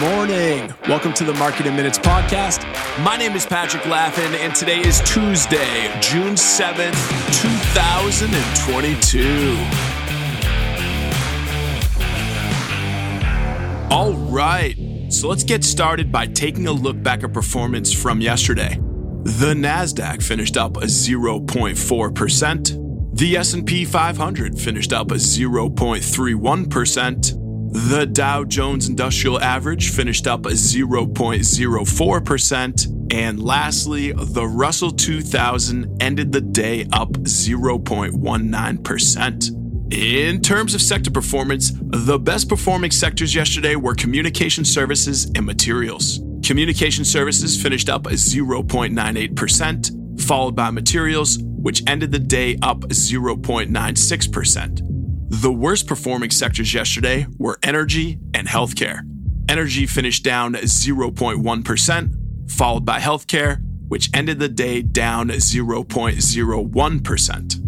morning. Welcome to the Market in Minutes podcast. My name is Patrick Laffin, and today is Tuesday, June 7th, 2022. All right, so let's get started by taking a look back at performance from yesterday. The Nasdaq finished up a 0.4%. The S&P 500 finished up a 0.31%. The Dow Jones Industrial Average finished up a 0.04%. And lastly, the Russell 2000 ended the day up 0.19%. In terms of sector performance, the best performing sectors yesterday were communication services and materials. Communication services finished up 0.98%, followed by materials, which ended the day up 0.96%. The worst performing sectors yesterday were energy and healthcare. Energy finished down 0.1%, followed by healthcare, which ended the day down 0.01%.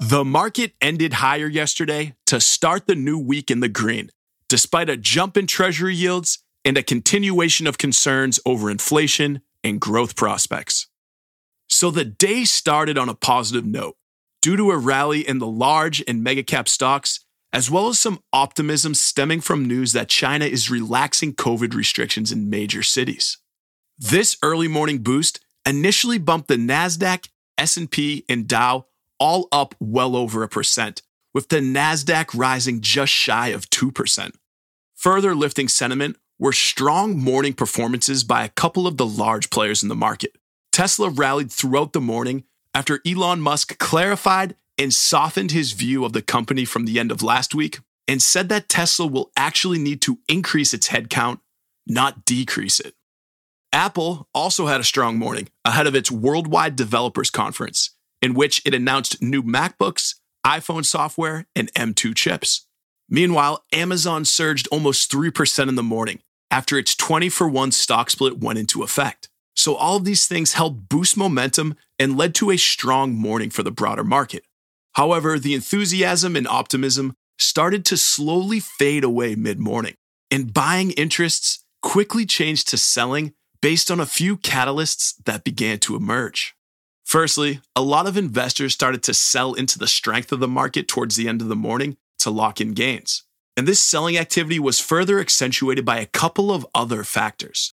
The market ended higher yesterday to start the new week in the green, despite a jump in treasury yields and a continuation of concerns over inflation and growth prospects. So the day started on a positive note due to a rally in the large and mega cap stocks, as well as some optimism stemming from news that China is relaxing COVID restrictions in major cities. This early morning boost initially bumped the Nasdaq, S&P, and Dow all up well over a percent, with the Nasdaq rising just shy of 2%. Further lifting sentiment were strong morning performances by a couple of the large players in the market. Tesla rallied throughout the morning after Elon Musk clarified and softened his view of the company from the end of last week and said that Tesla will actually need to increase its headcount, not decrease it. Apple also had a strong morning ahead of its Worldwide Developers Conference, in which it announced new MacBooks, iPhone software, and M2 chips. Meanwhile, Amazon surged almost 3% in the morning after its 20 for 1 stock split went into effect. So, all of these things helped boost momentum and led to a strong morning for the broader market. However, the enthusiasm and optimism started to slowly fade away mid morning, and buying interests quickly changed to selling based on a few catalysts that began to emerge. Firstly, a lot of investors started to sell into the strength of the market towards the end of the morning to lock in gains. And this selling activity was further accentuated by a couple of other factors.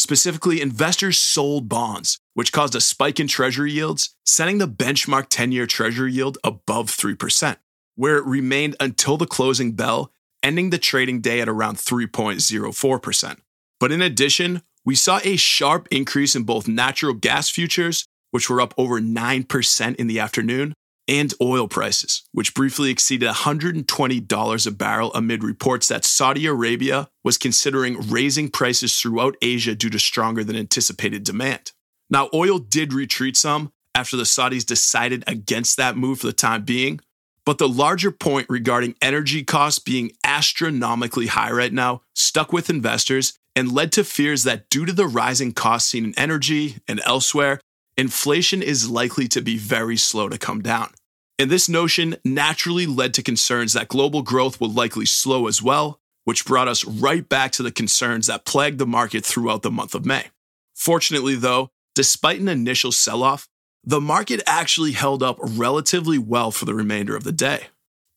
Specifically, investors sold bonds, which caused a spike in treasury yields, sending the benchmark 10 year treasury yield above 3%, where it remained until the closing bell, ending the trading day at around 3.04%. But in addition, we saw a sharp increase in both natural gas futures, which were up over 9% in the afternoon, and oil prices, which briefly exceeded $120 a barrel amid reports that Saudi Arabia was considering raising prices throughout Asia due to stronger than anticipated demand. Now, oil did retreat some after the Saudis decided against that move for the time being, but the larger point regarding energy costs being astronomically high right now stuck with investors and led to fears that due to the rising costs seen in energy and elsewhere, inflation is likely to be very slow to come down. And this notion naturally led to concerns that global growth would likely slow as well, which brought us right back to the concerns that plagued the market throughout the month of May. Fortunately, though, despite an initial sell off, the market actually held up relatively well for the remainder of the day.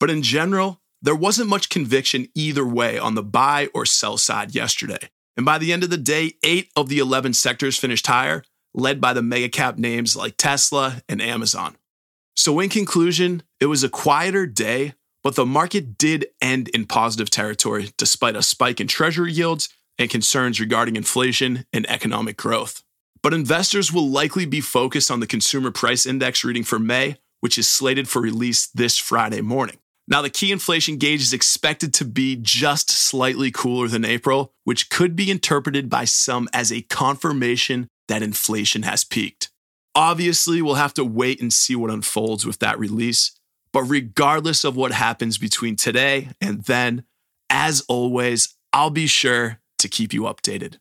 But in general, there wasn't much conviction either way on the buy or sell side yesterday. And by the end of the day, eight of the 11 sectors finished higher, led by the mega cap names like Tesla and Amazon. So, in conclusion, it was a quieter day, but the market did end in positive territory despite a spike in treasury yields and concerns regarding inflation and economic growth. But investors will likely be focused on the consumer price index reading for May, which is slated for release this Friday morning. Now, the key inflation gauge is expected to be just slightly cooler than April, which could be interpreted by some as a confirmation that inflation has peaked. Obviously, we'll have to wait and see what unfolds with that release. But regardless of what happens between today and then, as always, I'll be sure to keep you updated.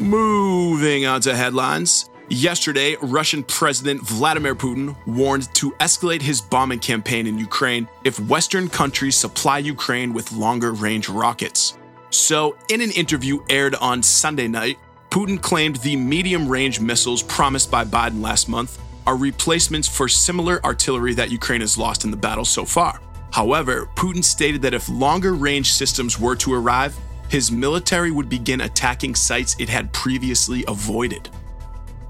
Moving on to headlines. Yesterday, Russian President Vladimir Putin warned to escalate his bombing campaign in Ukraine if Western countries supply Ukraine with longer range rockets. So, in an interview aired on Sunday night, Putin claimed the medium range missiles promised by Biden last month are replacements for similar artillery that Ukraine has lost in the battle so far. However, Putin stated that if longer range systems were to arrive, his military would begin attacking sites it had previously avoided.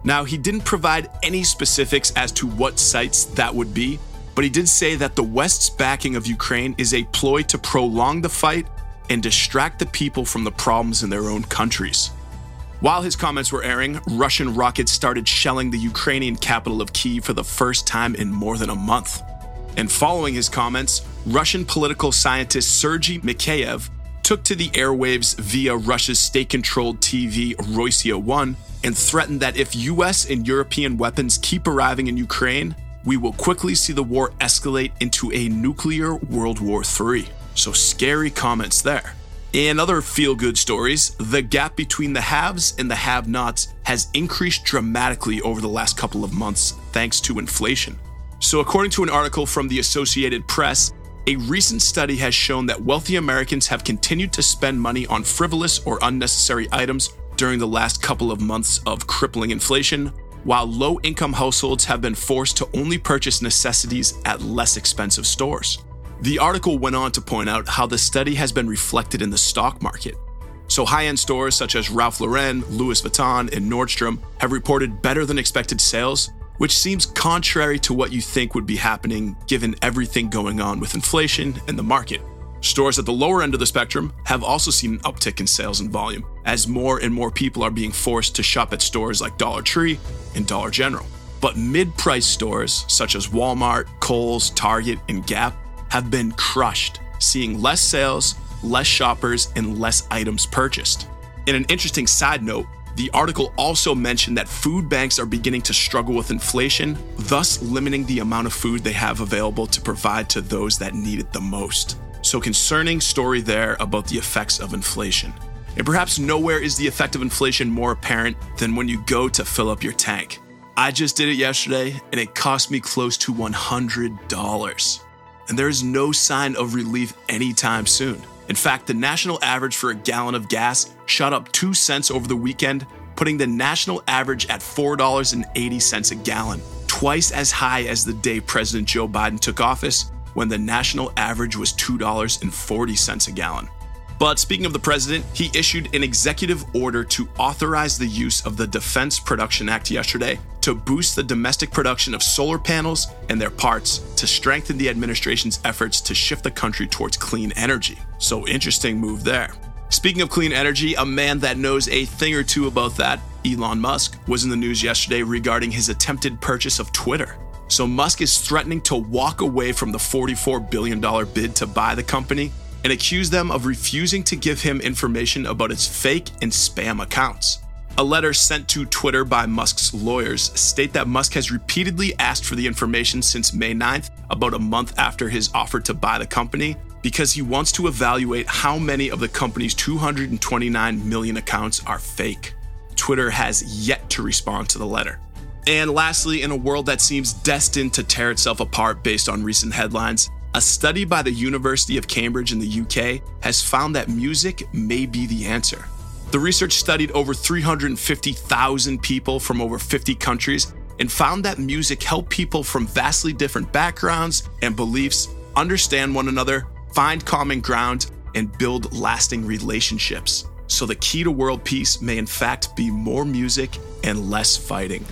Now, he didn't provide any specifics as to what sites that would be, but he did say that the West's backing of Ukraine is a ploy to prolong the fight and distract the people from the problems in their own countries. While his comments were airing, Russian rockets started shelling the Ukrainian capital of Kyiv for the first time in more than a month. And following his comments, Russian political scientist Sergei Mikheyev took to the airwaves via Russia's state controlled TV Rossiya 1 and threatened that if US and European weapons keep arriving in Ukraine, we will quickly see the war escalate into a nuclear World War III. So, scary comments there. In other feel good stories, the gap between the haves and the have nots has increased dramatically over the last couple of months thanks to inflation. So, according to an article from the Associated Press, a recent study has shown that wealthy Americans have continued to spend money on frivolous or unnecessary items during the last couple of months of crippling inflation, while low income households have been forced to only purchase necessities at less expensive stores. The article went on to point out how the study has been reflected in the stock market. So, high end stores such as Ralph Lauren, Louis Vuitton, and Nordstrom have reported better than expected sales, which seems contrary to what you think would be happening given everything going on with inflation and the market. Stores at the lower end of the spectrum have also seen an uptick in sales and volume, as more and more people are being forced to shop at stores like Dollar Tree and Dollar General. But mid price stores such as Walmart, Kohl's, Target, and Gap have been crushed, seeing less sales, less shoppers, and less items purchased. In an interesting side note, the article also mentioned that food banks are beginning to struggle with inflation, thus limiting the amount of food they have available to provide to those that need it the most. So, concerning story there about the effects of inflation. And perhaps nowhere is the effect of inflation more apparent than when you go to fill up your tank. I just did it yesterday and it cost me close to $100. And there is no sign of relief anytime soon. In fact, the national average for a gallon of gas shot up 2 cents over the weekend, putting the national average at $4.80 a gallon, twice as high as the day President Joe Biden took office when the national average was $2.40 a gallon. But speaking of the president, he issued an executive order to authorize the use of the Defense Production Act yesterday to boost the domestic production of solar panels and their parts to strengthen the administration's efforts to shift the country towards clean energy. So, interesting move there. Speaking of clean energy, a man that knows a thing or two about that, Elon Musk, was in the news yesterday regarding his attempted purchase of Twitter. So Musk is threatening to walk away from the $44 billion bid to buy the company and accuse them of refusing to give him information about its fake and spam accounts. A letter sent to Twitter by Musk's lawyers state that Musk has repeatedly asked for the information since May 9th, about a month after his offer to buy the company, because he wants to evaluate how many of the company's 229 million accounts are fake. Twitter has yet to respond to the letter. And lastly, in a world that seems destined to tear itself apart based on recent headlines, a study by the University of Cambridge in the UK has found that music may be the answer. The research studied over 350,000 people from over 50 countries and found that music helped people from vastly different backgrounds and beliefs understand one another, find common ground, and build lasting relationships. So, the key to world peace may in fact be more music and less fighting.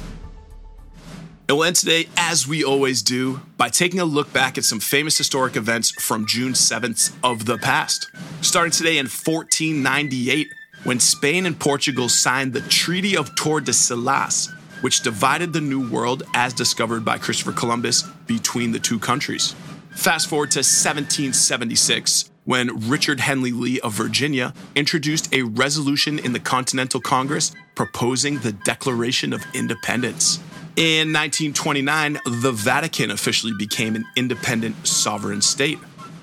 And we'll end today, as we always do, by taking a look back at some famous historic events from June 7th of the past. Starting today in 1498, when Spain and Portugal signed the Treaty of Tordesillas, which divided the New World as discovered by Christopher Columbus between the two countries. Fast forward to 1776, when Richard Henry Lee of Virginia introduced a resolution in the Continental Congress proposing the Declaration of Independence. In 1929, the Vatican officially became an independent sovereign state.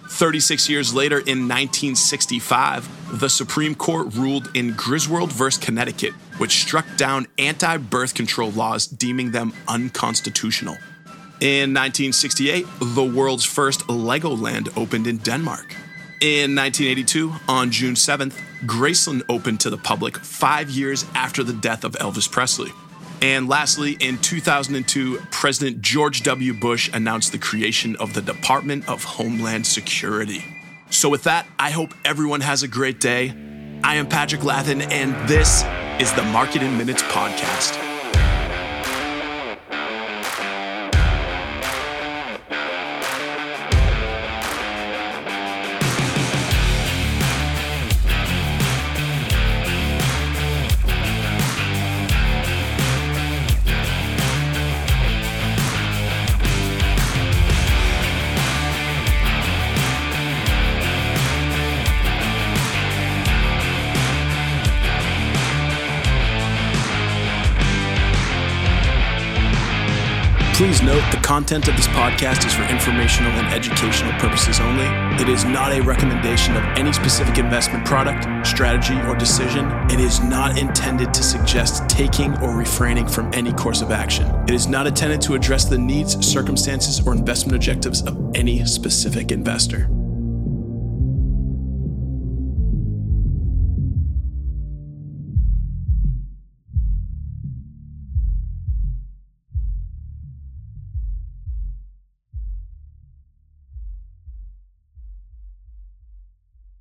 36 years later, in 1965, the Supreme Court ruled in Griswold v. Connecticut, which struck down anti birth control laws, deeming them unconstitutional. In 1968, the world's first Legoland opened in Denmark. In 1982, on June 7th, Graceland opened to the public five years after the death of Elvis Presley. And lastly, in 2002, President George W. Bush announced the creation of the Department of Homeland Security. So, with that, I hope everyone has a great day. I am Patrick Laffin, and this is the Market in Minutes podcast. Please note the content of this podcast is for informational and educational purposes only. It is not a recommendation of any specific investment product, strategy, or decision. It is not intended to suggest taking or refraining from any course of action. It is not intended to address the needs, circumstances, or investment objectives of any specific investor.